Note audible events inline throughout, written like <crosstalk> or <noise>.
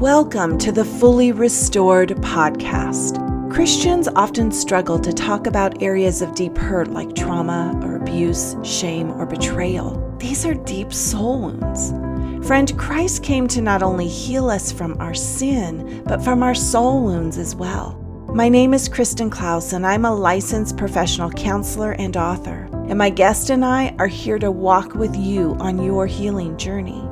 Welcome to the Fully Restored podcast. Christians often struggle to talk about areas of deep hurt like trauma or abuse, shame, or betrayal. These are deep soul wounds. Friend, Christ came to not only heal us from our sin, but from our soul wounds as well. My name is Kristen Klaus, and I'm a licensed professional counselor and author. And my guest and I are here to walk with you on your healing journey.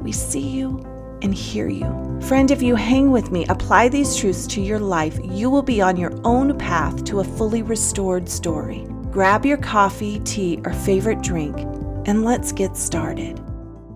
We see you and hear you. Friend, if you hang with me, apply these truths to your life, you will be on your own path to a fully restored story. Grab your coffee, tea, or favorite drink, and let's get started.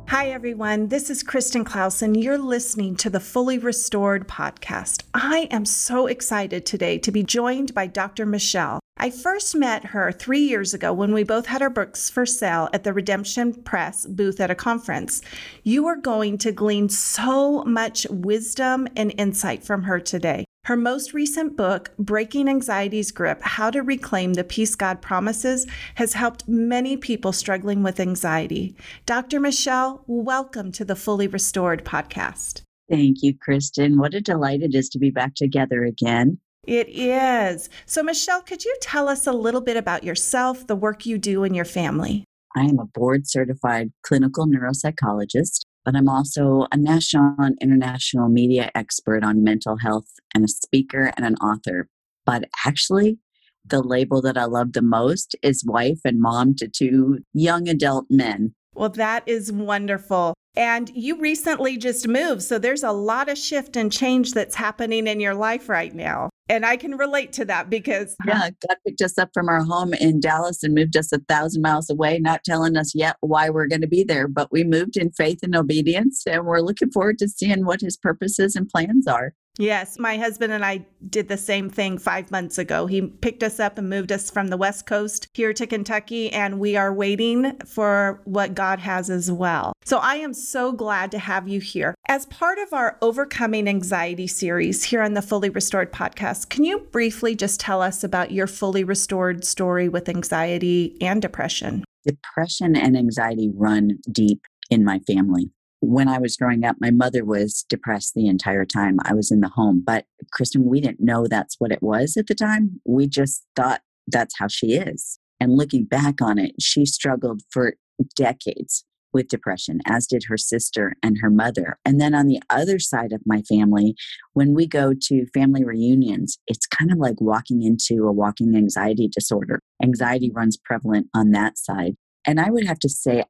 Hi, everyone. This is Kristen Klaus, and you're listening to the Fully Restored podcast. I am so excited today to be joined by Dr. Michelle. I first met her three years ago when we both had our books for sale at the Redemption Press booth at a conference. You are going to glean so much wisdom and insight from her today. Her most recent book, Breaking Anxiety's Grip How to Reclaim the Peace God Promises, has helped many people struggling with anxiety. Dr. Michelle, welcome to the Fully Restored podcast. Thank you, Kristen. What a delight it is to be back together again. It is. So, Michelle, could you tell us a little bit about yourself, the work you do, and your family? I am a board certified clinical neuropsychologist, but I'm also a national and international media expert on mental health and a speaker and an author. But actually, the label that I love the most is wife and mom to two young adult men. Well, that is wonderful. And you recently just moved. So there's a lot of shift and change that's happening in your life right now. And I can relate to that because. Yeah, God picked us up from our home in Dallas and moved us a thousand miles away, not telling us yet why we're going to be there. But we moved in faith and obedience, and we're looking forward to seeing what his purposes and plans are. Yes, my husband and I did the same thing five months ago. He picked us up and moved us from the West Coast here to Kentucky, and we are waiting for what God has as well. So I am so glad to have you here. As part of our Overcoming Anxiety series here on the Fully Restored podcast, can you briefly just tell us about your fully restored story with anxiety and depression? Depression and anxiety run deep in my family when I was growing up, my mother was depressed the entire time I was in the home. But Kristen, we didn't know that's what it was at the time. We just thought that's how she is. And looking back on it, she struggled for decades with depression, as did her sister and her mother. And then on the other side of my family, when we go to family reunions, it's kind of like walking into a walking anxiety disorder. Anxiety runs prevalent on that side. And I would have to say,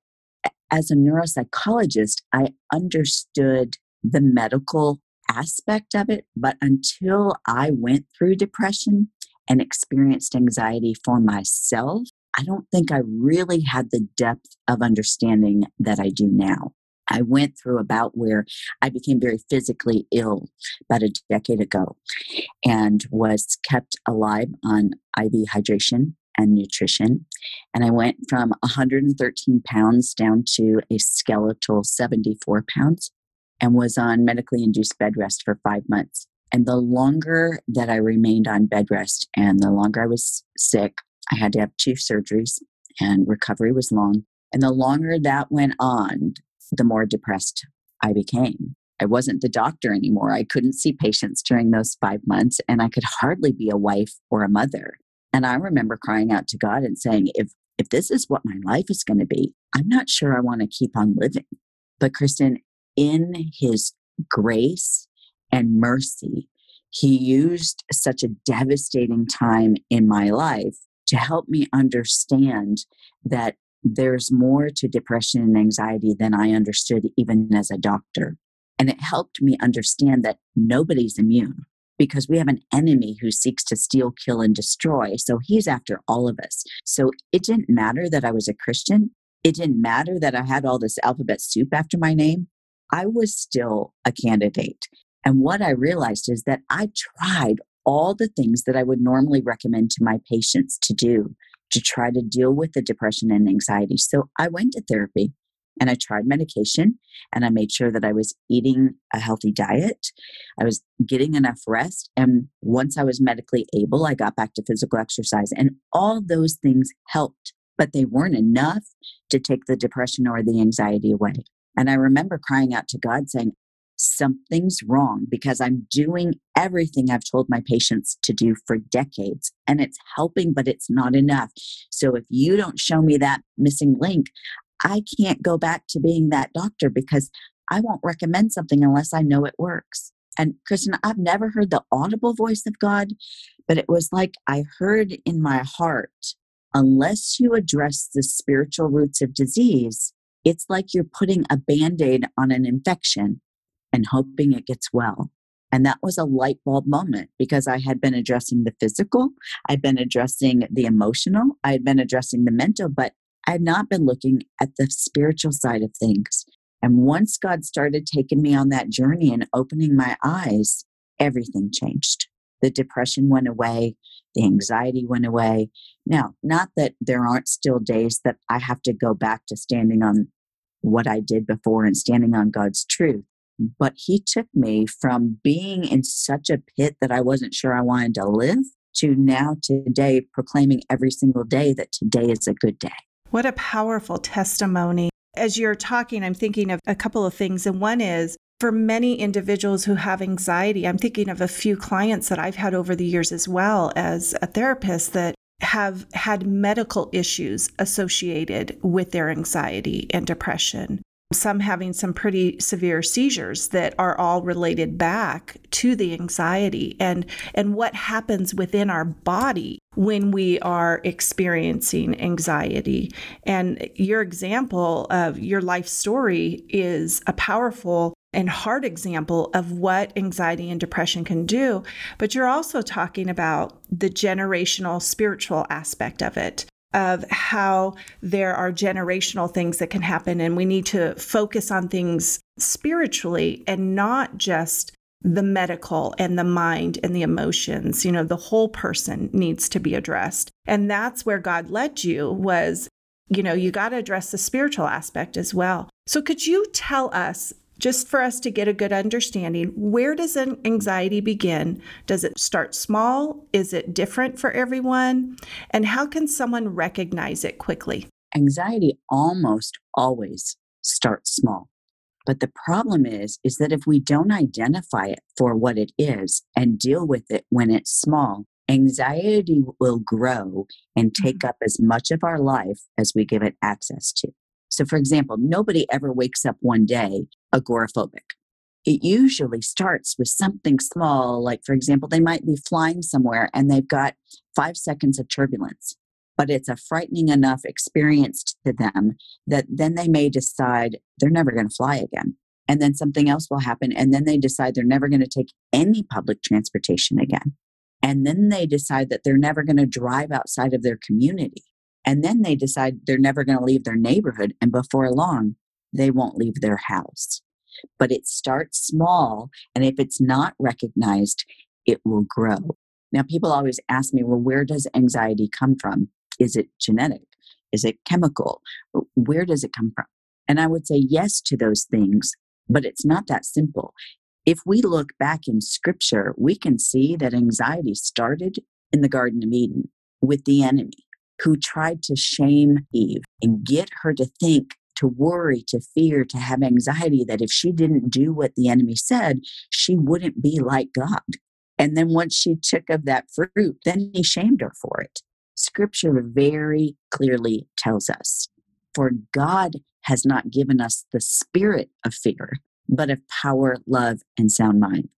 as a neuropsychologist, I understood the medical aspect of it, but until I went through depression and experienced anxiety for myself, I don't think I really had the depth of understanding that I do now. I went through about where I became very physically ill about a decade ago and was kept alive on IV hydration and nutrition. And I went from 113 pounds down to a skeletal 74 pounds and was on medically induced bed rest for five months. And the longer that I remained on bed rest and the longer I was sick, I had to have two surgeries and recovery was long. And the longer that went on, the more depressed I became. I wasn't the doctor anymore. I couldn't see patients during those five months, and I could hardly be a wife or a mother. And I remember crying out to God and saying, if if this is what my life is going to be, I'm not sure I want to keep on living. But Kristen, in his grace and mercy, he used such a devastating time in my life to help me understand that there's more to depression and anxiety than I understood even as a doctor. And it helped me understand that nobody's immune because we have an enemy who seeks to steal, kill, and destroy. So he's after all of us. So it didn't matter that I was a Christian. It didn't matter that I had all this alphabet soup after my name. I was still a candidate. And what I realized is that I tried all the things that I would normally recommend to my patients to do to try to deal with the depression and anxiety. So I went to therapy and I tried medication and I made sure that I was eating a healthy diet. I was getting enough rest. And once I was medically able, I got back to physical exercise. And all those things helped, but they weren't enough to take the depression or the anxiety away. And I remember crying out to God saying, something's wrong because I'm doing everything I've told my patients to do for decades and it's helping, but it's not enough. So if you don't show me that missing link, I can't go back to being that doctor because I won't recommend something unless I know it works. And Kristen, I've never heard the audible voice of God, but it was like I heard in my heart unless you address the spiritual roots of disease, it's like you're putting a band aid on an infection and hoping it gets well. And that was a light bulb moment because I had been addressing the physical, I'd been addressing the emotional, I had been addressing the mental, but I had not been looking at the spiritual side of things. And once God started taking me on that journey and opening my eyes, everything changed. The depression went away, the anxiety went away. Now, not that there aren't still days that I have to go back to standing on what I did before and standing on God's truth. But He took me from being in such a pit that I wasn't sure I wanted to live to now today proclaiming every single day that today is a good day. What a powerful testimony. As you're talking, I'm thinking of a couple of things. And one is for many individuals who have anxiety, I'm thinking of a few clients that I've had over the years as well as a therapist that have had medical issues associated with their anxiety and depression. Some having some pretty severe seizures that are all related back to the anxiety and, and what happens within our body when we are experiencing anxiety. And your example of your life story is a powerful and hard example of what anxiety and depression can do. But you're also talking about the generational spiritual aspect of it, of how there are generational things that can happen. And we need to focus on things spiritually and not just the medical and the mind and the emotions. You know, the whole person needs to be addressed. And that's where God led you was, you know, you got to address the spiritual aspect as well. So could you tell us just for us to get a good understanding where does anxiety begin? Does it start small? Is it different for everyone? And how can someone recognize it quickly? Anxiety almost always starts small. But the problem is is that if we don't identify it for what it is and deal with it when it's small anxiety will grow and take mm-hmm. up as much of our life as we give it access to. So, for example, nobody ever wakes up one day agoraphobic. It usually starts with something small, like, for example, they might be flying somewhere and they've got five seconds of turbulence, but it's a frightening enough experience to them that then they may decide they're never going to fly again. And then something else will happen. And then they decide they're never going to take any public transportation again. And then they decide that they're never going to drive outside of their community. And then they decide they're never going to leave their neighborhood. And before long, they won't leave their house. But it starts small. And if it's not recognized, it will grow. Now, people always ask me, well, where does anxiety come from? Is it genetic? Is it chemical? Where does it come from? And I would say yes to those things, but it's not that simple. If we look back in scripture, we can see that anxiety started in the Garden of Eden with the enemy who tried to shame Eve and get her to think, to worry, to fear, to have anxiety that if she didn't do what the enemy said, she wouldn't be like God. And then once she took of that fruit, then he shamed her for it. Scripture very clearly tells us for God has not given us the spirit of fear, but of power, love, and sound mind.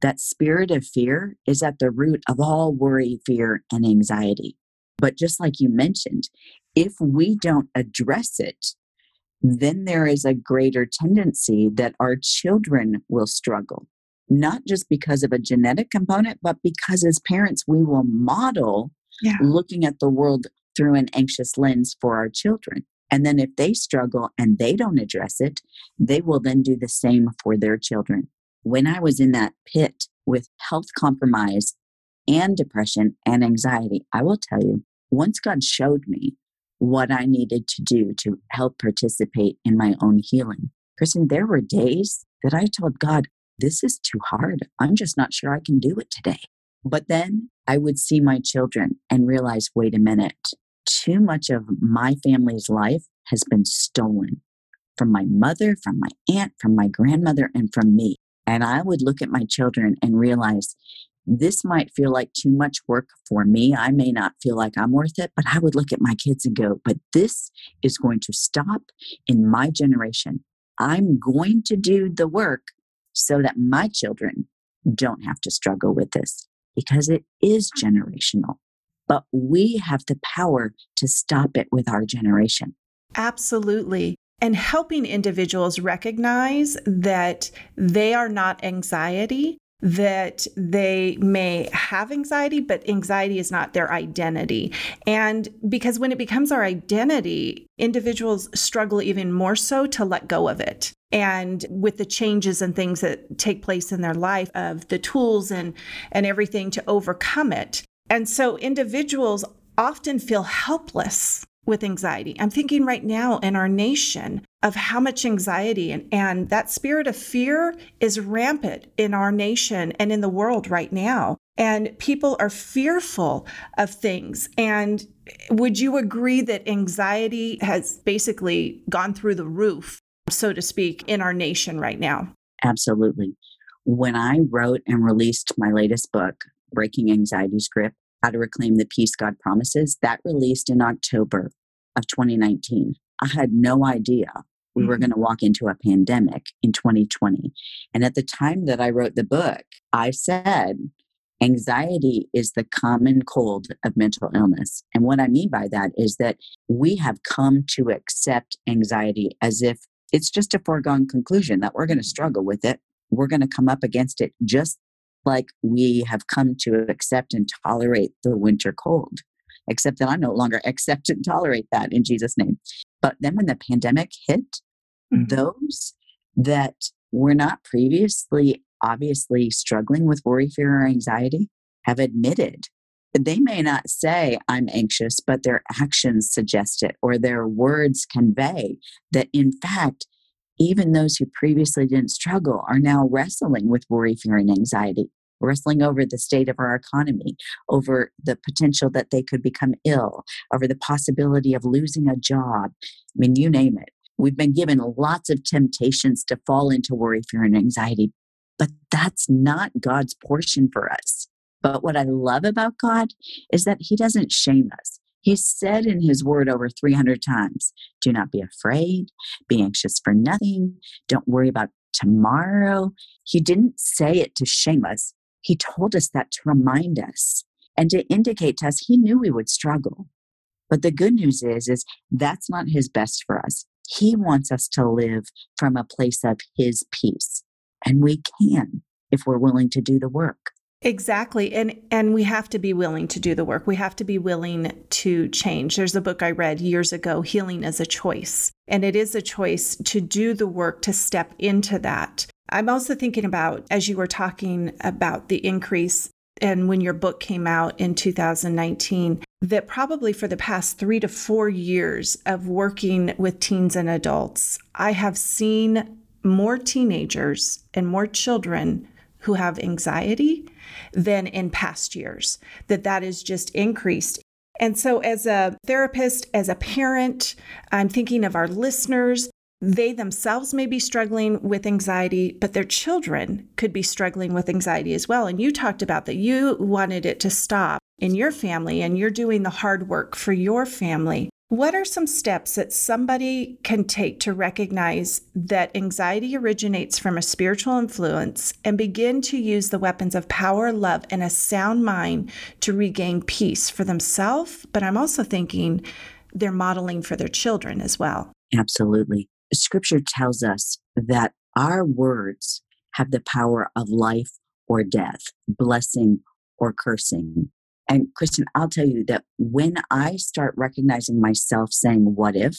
That spirit of fear is at the root of all worry, fear, and anxiety. But just like you mentioned, if we don't address it, then there is a greater tendency that our children will struggle, not just because of a genetic component, but because as parents, we will model yeah. looking at the world through an anxious lens for our children. And then if they struggle and they don't address it, they will then do the same for their children. When I was in that pit with health compromise and depression and anxiety, I will tell you, once God showed me what I needed to do to help participate in my own healing, Kristen, there were days that I told God, this is too hard. I'm just not sure I can do it today. But then I would see my children and realize, wait a minute, too much of my family's life has been stolen. from my mother, from my aunt, from my grandmother, and from me. And I would look at my children and realize this might feel like too much work for me. I may not feel like I'm worth it, but I would look at my kids and go, but this is going to stop in my generation. I'm going to do the work so that my children don't have to struggle with this because it is generational. But we have the power to stop it with our generation. Absolutely and helping individuals recognize that they are not anxiety, that they may have anxiety, but anxiety is not their identity. And because when it becomes our identity, individuals struggle even more so to let go of it. And with the changes and things that take place in their life of the tools and, and everything to overcome it. And so individuals often feel helpless with anxiety. I'm thinking right now in our nation of how much anxiety and, and that spirit of fear is rampant in our nation and in the world right now. And people are fearful of things. And would you agree that anxiety has basically gone through the roof, so to speak, in our nation right now? Absolutely. When I wrote and released my latest book, Breaking Anxiety's Grip, how to Reclaim the Peace God Promises, that released in October of 2019. I had no idea we mm-hmm. were going to walk into a pandemic in 2020. And at the time that I wrote the book, I said, anxiety is the common cold of mental illness. And what I mean by that is that we have come to accept anxiety as if it's just a foregone conclusion that we're going to struggle with it. We're going to come up against it just like we have come to accept and tolerate the winter cold, except that I no longer <laughs> accept and tolerate that in Jesus' name. But then when the pandemic hit, mm-hmm. those that were not previously obviously struggling with worry, fear, or anxiety have admitted they may not say, I'm anxious, but their actions suggest it, or their words convey that, in fact, even those who previously didn't struggle are now wrestling with worry, fear, and anxiety, wrestling over the state of our economy, over the potential that they could become ill, over the possibility of losing a job. I mean, you name it. We've been given lots of temptations to fall into worry, fear, and anxiety, but that's not God's portion for us. But what I love about God is that He doesn't shame us. He said in his word over 300 times do not be afraid, be anxious for nothing, don't worry about tomorrow. He didn't say it to shame us, he told us that to remind us and to indicate to us he knew we would struggle. But the good news is is that's not his best for us. He wants us to live from a place of his peace. And we can if we're willing to do the work. Exactly. And and we have to be willing to do the work. We have to be willing to change. There's a book I read years ago, Healing is a Choice. And it is a choice to do the work to step into that. I'm also thinking about as you were talking about the increase and when your book came out in 2019 that probably for the past 3 to 4 years of working with teens and adults, I have seen more teenagers and more children who have anxiety than in past years, that that is just increased. And so, as a therapist, as a parent, I'm thinking of our listeners. They themselves may be struggling with anxiety, but their children could be struggling with anxiety as well. And you talked about that you wanted it to stop in your family, and you're doing the hard work for your family. What are some steps that somebody can take to recognize that anxiety originates from a spiritual influence and begin to use the weapons of power, love, and a sound mind to regain peace for themselves? But I'm also thinking they're modeling for their children as well. Absolutely. Scripture tells us that our words have the power of life or death, blessing or cursing. And Kristen, I'll tell you that when I start recognizing myself saying, What if?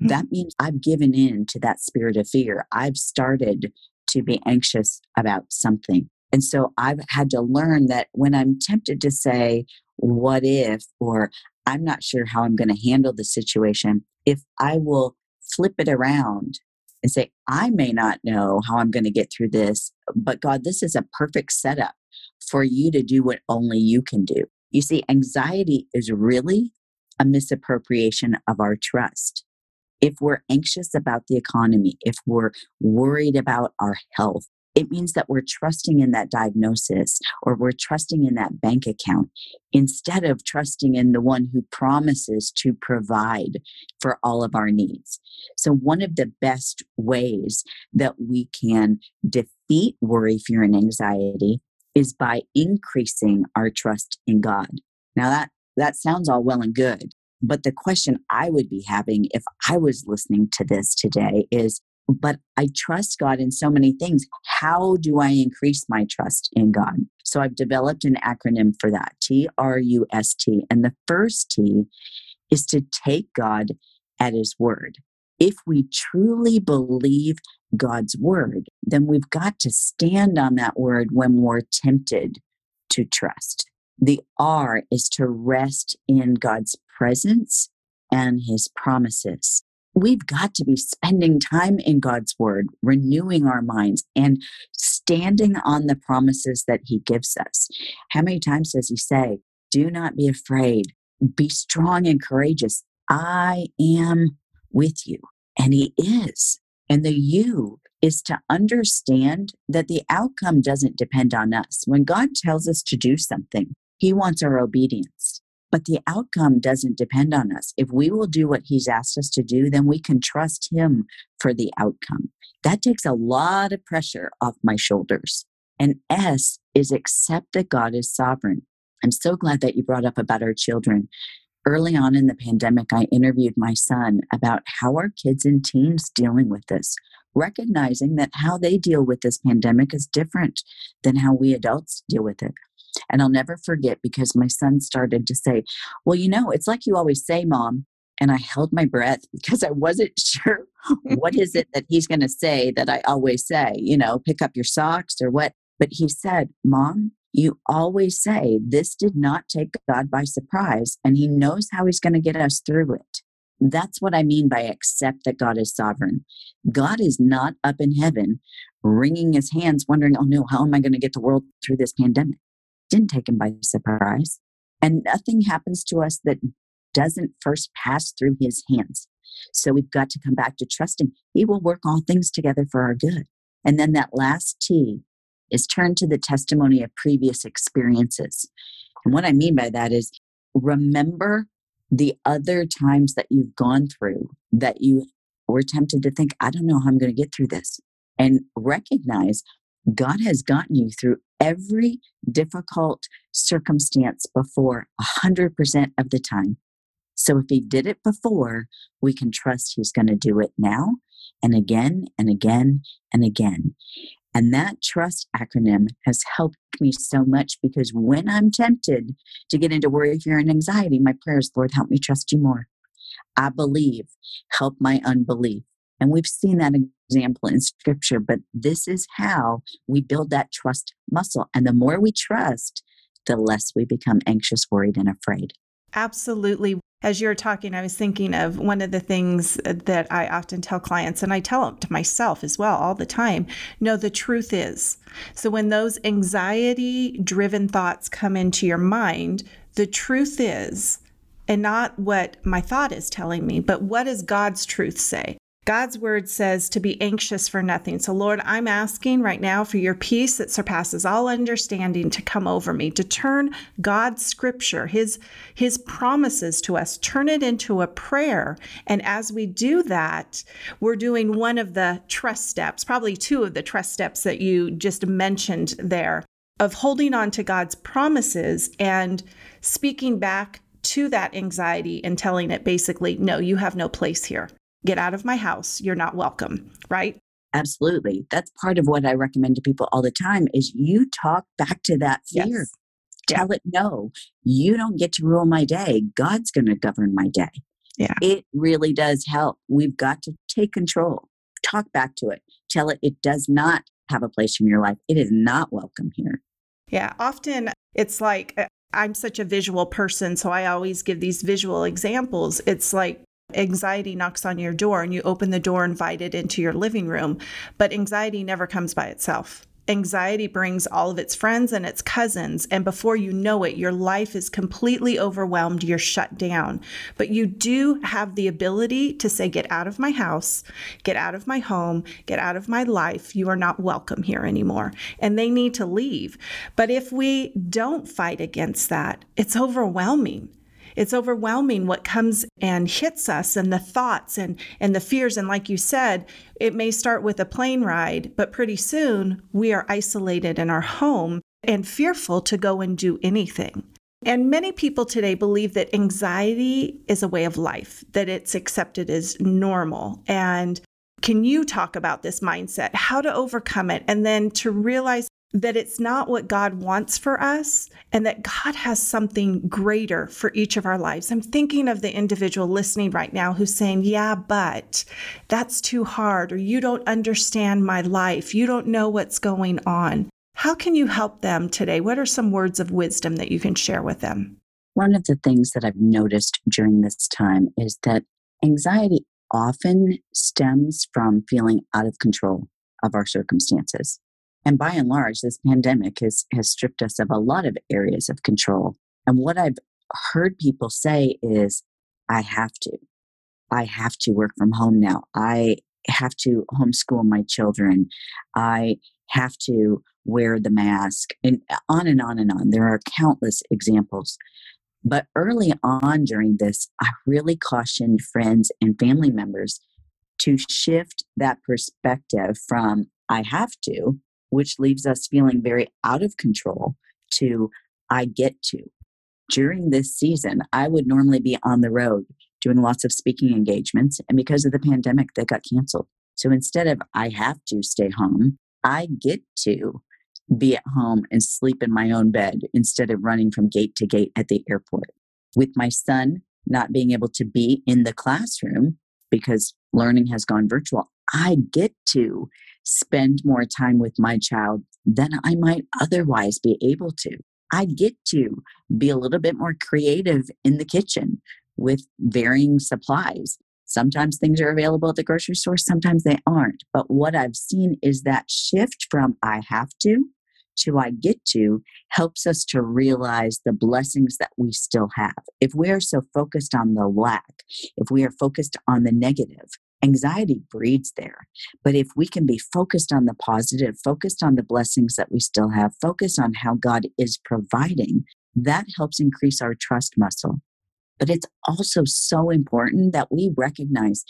Mm-hmm. that means I've given in to that spirit of fear. I've started to be anxious about something. And so I've had to learn that when I'm tempted to say, What if? or I'm not sure how I'm going to handle the situation, if I will flip it around and say, I may not know how I'm going to get through this, but God, this is a perfect setup for you to do what only you can do. You see, anxiety is really a misappropriation of our trust. If we're anxious about the economy, if we're worried about our health, it means that we're trusting in that diagnosis or we're trusting in that bank account instead of trusting in the one who promises to provide for all of our needs. So, one of the best ways that we can defeat worry, fear, and anxiety is by increasing our trust in God. Now, that, that sounds all well and good. But the question I would be having if I was listening to this today is but I trust God in so many things. How do I increase my trust in God? So I've developed an acronym for that T R U S T. And the first T is to take God at His word. If we truly believe God's word, then we've got to stand on that word when we're tempted to trust. The R is to rest in God's presence and His promises we've got to be spending time in God's word, renewing our minds, and standing on the promises that He gives us. How many times does He say, Do not be afraid, be strong and courageous? I am with you. And He is. And the you is to understand that the outcome doesn't depend on us. When God tells us to do something, He wants our obedience. But the outcome doesn't depend on us. If we will do what He's asked us to do, then we can trust Him for the outcome. That takes a lot of pressure off my shoulders. And S is accept that God is sovereign. I'm so glad that you brought up about our children. Early on in the pandemic, I interviewed my son about how our kids and teens dealing with this, recognizing that how they deal with this pandemic is different than how we adults deal with it. And I'll never forget because my son started to say, Well, you know, it's like you always say, mom. And I held my breath <laughs> because I wasn't sure what is it that he's going to say that I always say, you know, pick up your socks or what. But he said, Mom, you always say this did not take God by surprise, and He knows how He's going to get us through it. That's what I mean by accept that God is sovereign. God is not up in heaven wringing his hands, wondering, oh no, how am I going to get the world through this pandemic? didn't take him by surprise. And nothing happens to us that doesn't first pass through his hands. So we've got to come back to trusting he will work all things together for our good. And then that last T is turn to the testimony of previous experiences. And what I mean by that is remember the other times that you've gone through that you were tempted to think, I don't know how I'm going to get through this. And recognize God has gotten you through every difficult circumstance before 100% of the time. So if He did it before, we can trust He's going to do it now and again and again and again. And that trust acronym has helped me so much because when I'm tempted to get into worry, fear, and anxiety, my prayers, Lord, help me trust you more. I believe, help my unbelief. And we've seen that example in scripture, but this is how we build that trust muscle. And the more we trust, the less we become anxious, worried, and afraid. Absolutely. As you're talking, I was thinking of one of the things that I often tell clients, and I tell them to myself as well all the time. No, the truth is. So when those anxiety driven thoughts come into your mind, the truth is, and not what my thought is telling me, but what does God's truth say? God's word says to be anxious for nothing. So, Lord, I'm asking right now for your peace that surpasses all understanding to come over me, to turn God's scripture, his his promises to us, turn it into a prayer. And as we do that, we're doing one of the trust steps, probably two of the trust steps that you just mentioned there of holding on to God's promises and speaking back to that anxiety and telling it basically, no, you have no place here get out of my house. You're not welcome, right? Absolutely. That's part of what I recommend to people all the time is you talk back to that fear. Yes. Tell it no. You don't get to rule my day. God's going to govern my day. Yeah. It really does help. We've got to take control. Talk back to it. Tell it it does not have a place in your life. It is not welcome here. Yeah, often it's like uh, I'm such a visual person, so I always give these visual examples. It's like Anxiety knocks on your door and you open the door, invite it into your living room. But anxiety never comes by itself. anxiety brings all of its friends and its cousins. And before you know it, your life is completely overwhelmed. You're shut down. But you do have the ability to say, Get out of my house, get out of my home, get out of my life. You are not welcome here anymore. And they need to leave. But if we don't fight against that, it's overwhelming it's overwhelming what comes and hits us and the thoughts and and the fears. And like you said it may start with a plane ride but pretty soon we are isolated in our home and fearful to go and do anything. And many people today believe that anxiety is a way of life that it's accepted as normal. And can you talk about this mindset, how to overcome it, and then to realize that it's not what God wants for us and that God has something greater for each of our lives. I'm thinking of the individual listening right now who's saying, Yeah, but that's too hard, or you don't understand my life, you don't know what's going on. How can you help them today? What are some words of wisdom that you can share with them? One of the things that I've noticed during this time is that anxiety often stems from feeling out of control of our circumstances. And by and large, this pandemic has, has stripped us of a lot of areas of control. And what I've heard people say is, I have to. I have to work from home now. I have to homeschool my children. I have to wear the mask, and uh, on and on and on. There are countless examples. But early on during this, I really cautioned friends and family members to shift that perspective from I have to which leaves us feeling very out of control, to I get to. During this season, I would normally be on the road doing lots of speaking engagements, and because of the pandemic, they got canceled. So instead of I have to stay home, I get to be at home and sleep in my own bed instead of running from gate to gate at the airport. With my son not being able to be in the classroom because learning has gone virtual, I get to spend more time with my child than I might otherwise be able to. I get to be a little bit more creative in the kitchen with varying supplies. Sometimes things are available at the grocery store, sometimes they aren't. But what I've seen is that shift from I have to to I get to helps us to realize the blessings that we still have. If we are so focused on the lack, if we are focused on the negative, anxiety breeds there. But if we can be focused on the positive, focused on the blessings that we still have, focused on how God is providing, that helps increase our trust muscle. But it's also so important that we recognize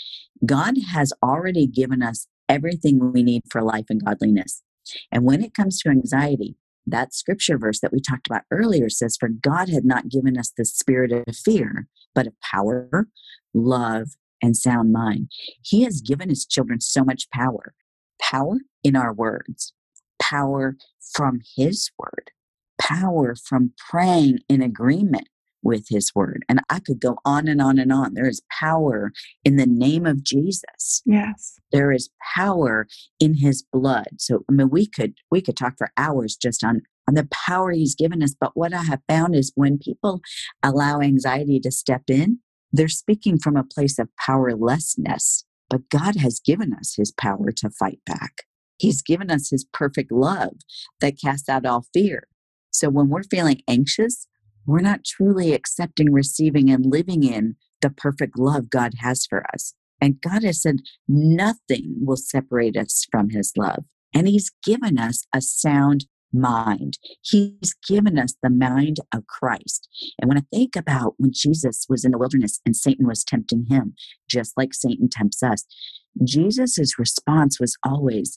God has already given us everything we need for life and godliness. And when it comes to anxiety, that scripture verse that we talked about earlier says, For God had not given us the spirit of fear, but of power, love, and sound mind. He has mm-hmm. given his children so much power power in our words, power from his word, power from praying in agreement with his word. And I could go on and on and on. There is power in the name of Jesus. Yes. There is power in his blood. So I mean we could we could talk for hours just on on the power he's given us. But what I have found is when people allow anxiety to step in, they're speaking from a place of powerlessness, but God has given us his power to fight back. He's given us his perfect love that casts out all fear. So when we're feeling anxious, we're not truly accepting, receiving, and living in the perfect love God has for us. And God has said nothing will separate us from his love. And he's given us a sound mind. He's given us the mind of Christ. And when I think about when Jesus was in the wilderness and Satan was tempting him, just like Satan tempts us, Jesus' response was always,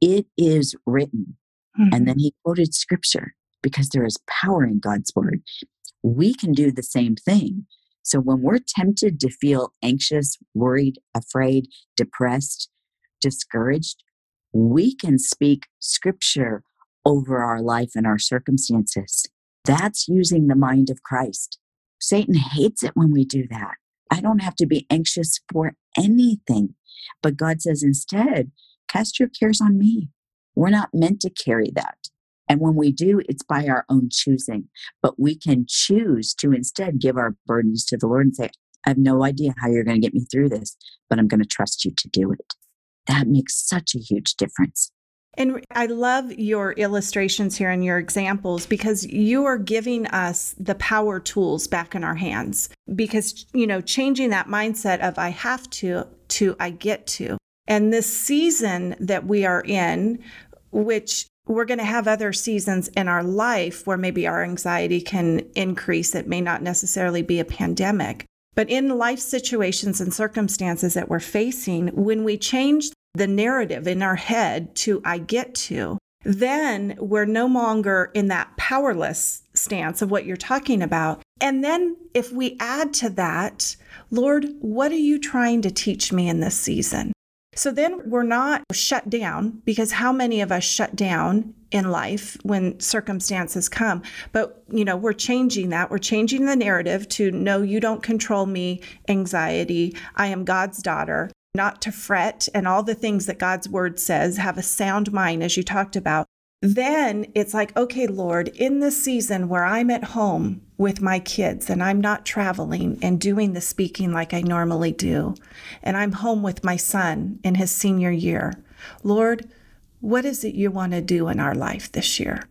It is written. Mm-hmm. And then he quoted scripture because there is power in God's word. We can do the same thing. So when we're tempted to feel anxious, worried, afraid, depressed, discouraged, we can speak scripture over our life and our circumstances. That's using the mind of Christ. Satan hates it when we do that. I don't have to be anxious for anything. But God says instead, cast your cares on me. We're not meant to carry that. And when we do, it's by our own choosing. But we can choose to instead give our burdens to the Lord and say, I have no idea how you're going to get me through this, but I'm going to trust you to do it. That makes such a huge difference. And I love your illustrations here and your examples because you are giving us the power tools back in our hands. Because, you know, changing that mindset of I have to to I get to. And this season that we are in, which we're going to have other seasons in our life where maybe our anxiety can increase. It may not necessarily be a pandemic. But in life situations and circumstances that we're facing, when we change the narrative in our head to I get to, then we're no longer in that powerless stance of what you're talking about. And then if we add to that, Lord, what are you trying to teach me in this season? So then we're not shut down because how many of us shut down in life when circumstances come? But, you know, we're changing that. We're changing the narrative to no, you don't control me, anxiety. I am God's daughter, not to fret and all the things that God's word says, have a sound mind, as you talked about. Then it's like, okay, Lord, in this season where I'm at home, with my kids and I'm not traveling and doing the speaking like I normally do, and I'm home with my son in his senior year. Lord, what is it you want to do in our life this year?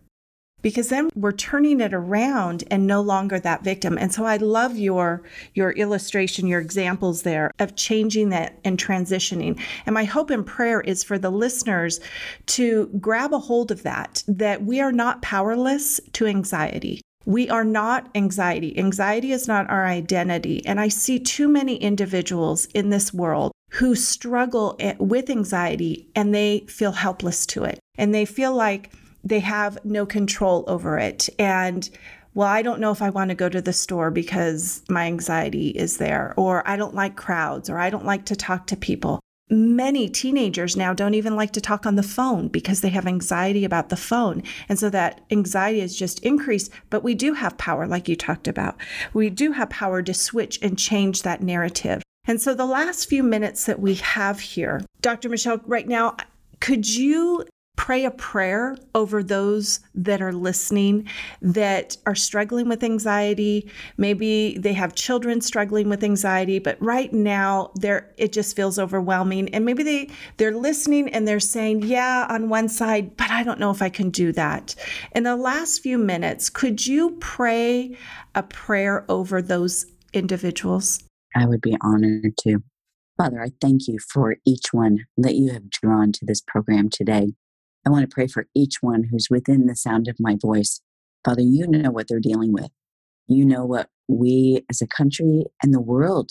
Because then we're turning it around and no longer that victim. And so I love your your illustration, your examples there of changing that and transitioning. And my hope and prayer is for the listeners to grab a hold of that that we are not powerless to anxiety we are not anxiety. Anxiety is not our identity. And I see too many individuals in this world who struggle eh, with anxiety and they feel helpless to it. And they feel like they have no control over it. And well, I don't know if I want to go to the store because my anxiety is there, or I don't like crowds, or I don't like to talk to people many teenagers now don't even like to talk on the phone because they have anxiety about the phone. And so that anxiety has just increased. But we do have power, like you talked about. We do have power to switch and change that narrative. And so the last few minutes that we have here, Dr. Michelle, right now, could you pray a prayer over those that are listening that are struggling with anxiety. Maybe they have children struggling with anxiety but right now they're it just feels overwhelming. And maybe they they're listening and they're saying yeah on one side but I don't know if I can do that. In the last few minutes could you pray a prayer over those individuals? I would be honored to. Father, I thank you for each one that you have drawn to this program today. I want to pray for each one who's within the sound of my voice. Father, you know what they're dealing with. You know what we as a country and the world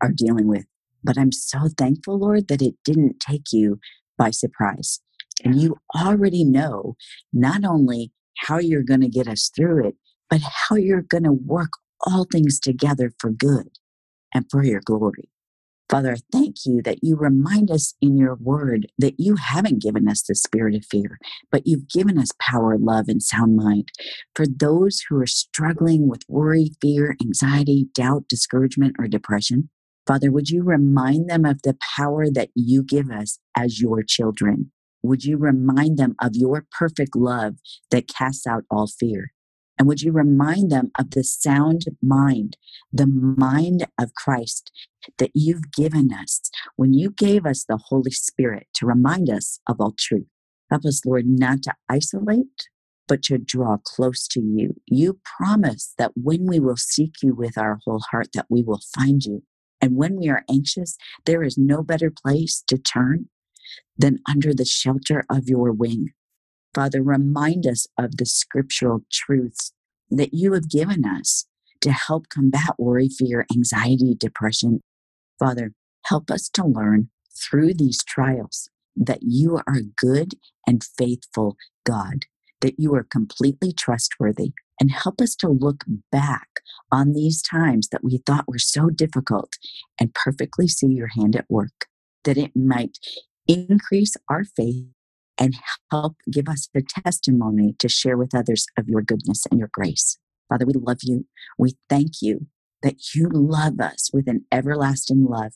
are dealing with. But I'm so thankful, Lord, that it didn't take you by surprise. And you already know not only how you're going to get us through it, but how you're going to work all things together for good and for your glory. Father, thank you that you remind us in your word that you haven't given us the spirit of fear, but you've given us power, love, and sound mind. For those who are struggling with worry, fear, anxiety, doubt, discouragement, or depression, Father, would you remind them of the power that you give us as your children? Would you remind them of your perfect love that casts out all fear? And would you remind them of the sound mind, the mind of Christ that you've given us when you gave us the Holy Spirit to remind us of all truth? Help us, Lord, not to isolate, but to draw close to you. You promise that when we will seek you with our whole heart, that we will find you. And when we are anxious, there is no better place to turn than under the shelter of your wing. Father, remind us of the scriptural truths that you have given us to help combat worry, fear, anxiety, depression. Father, help us to learn through these trials that you are a good and faithful God, that you are completely trustworthy, and help us to look back on these times that we thought were so difficult and perfectly see your hand at work, that it might increase our faith and help give us the testimony to share with others of your goodness and your grace. Father, we love you. We thank you that you love us with an everlasting love,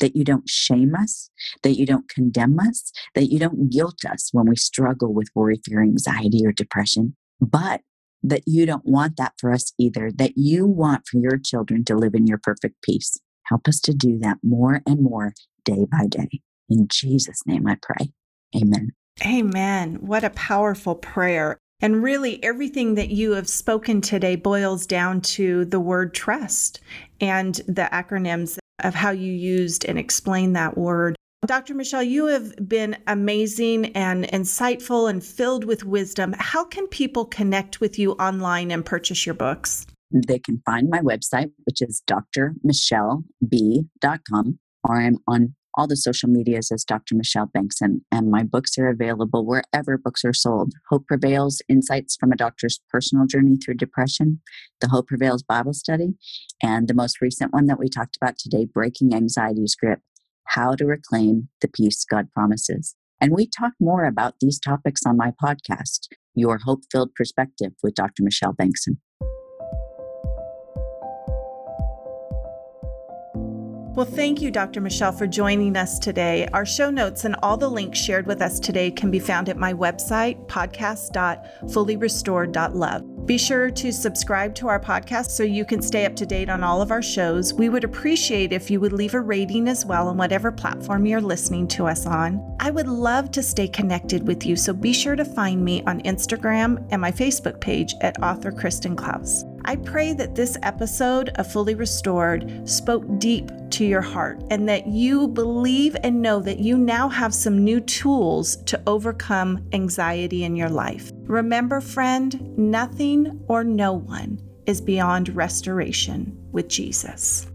that you don't shame us, that you don't condemn us, that you don't guilt us when we struggle with worry, fear, anxiety, or depression, but that you don't want that for us either, that you want for your children to live in your perfect peace. Help us to do that more and more day by day. In Jesus' name I pray. Amen. Amen. What a powerful prayer. And really, everything that you have spoken today boils down to the word trust and the acronyms of how you used and explained that word. Dr. Michelle, you have been amazing and insightful and filled with wisdom. How can people connect with you online and purchase your books? They can find my website, which is drmichelleb.com, or I'm on all the social medias as Dr. Michelle Bengtson, and my books are available wherever books are sold. Hope Prevails Insights from a Doctor's Personal Journey Through Depression, the Hope Prevails Bible Study, and the most recent one that we talked about today, Breaking Anxiety's Grip How to Reclaim the Peace God Promises. And we talk more about these topics on my podcast, Your Hope Filled Perspective with Dr. Michelle Bengtson. Well, thank you, Dr. Michelle, for joining us today. Our show notes and all the links shared with us today can be found at my website, podcast.fullyrestored.love. Be sure to subscribe to our podcast so you can stay up to date on all of our shows. We would appreciate if you would leave a rating as well on whatever platform you're listening to us on. I would love to stay connected with you, so be sure to find me on Instagram and my Facebook page at author Kristen Klaus. I pray that this episode of Fully Restored spoke deep to your heart and that you believe and know that you now have some new tools to overcome anxiety in your life. Remember, friend, nothing or no one is beyond restoration with Jesus.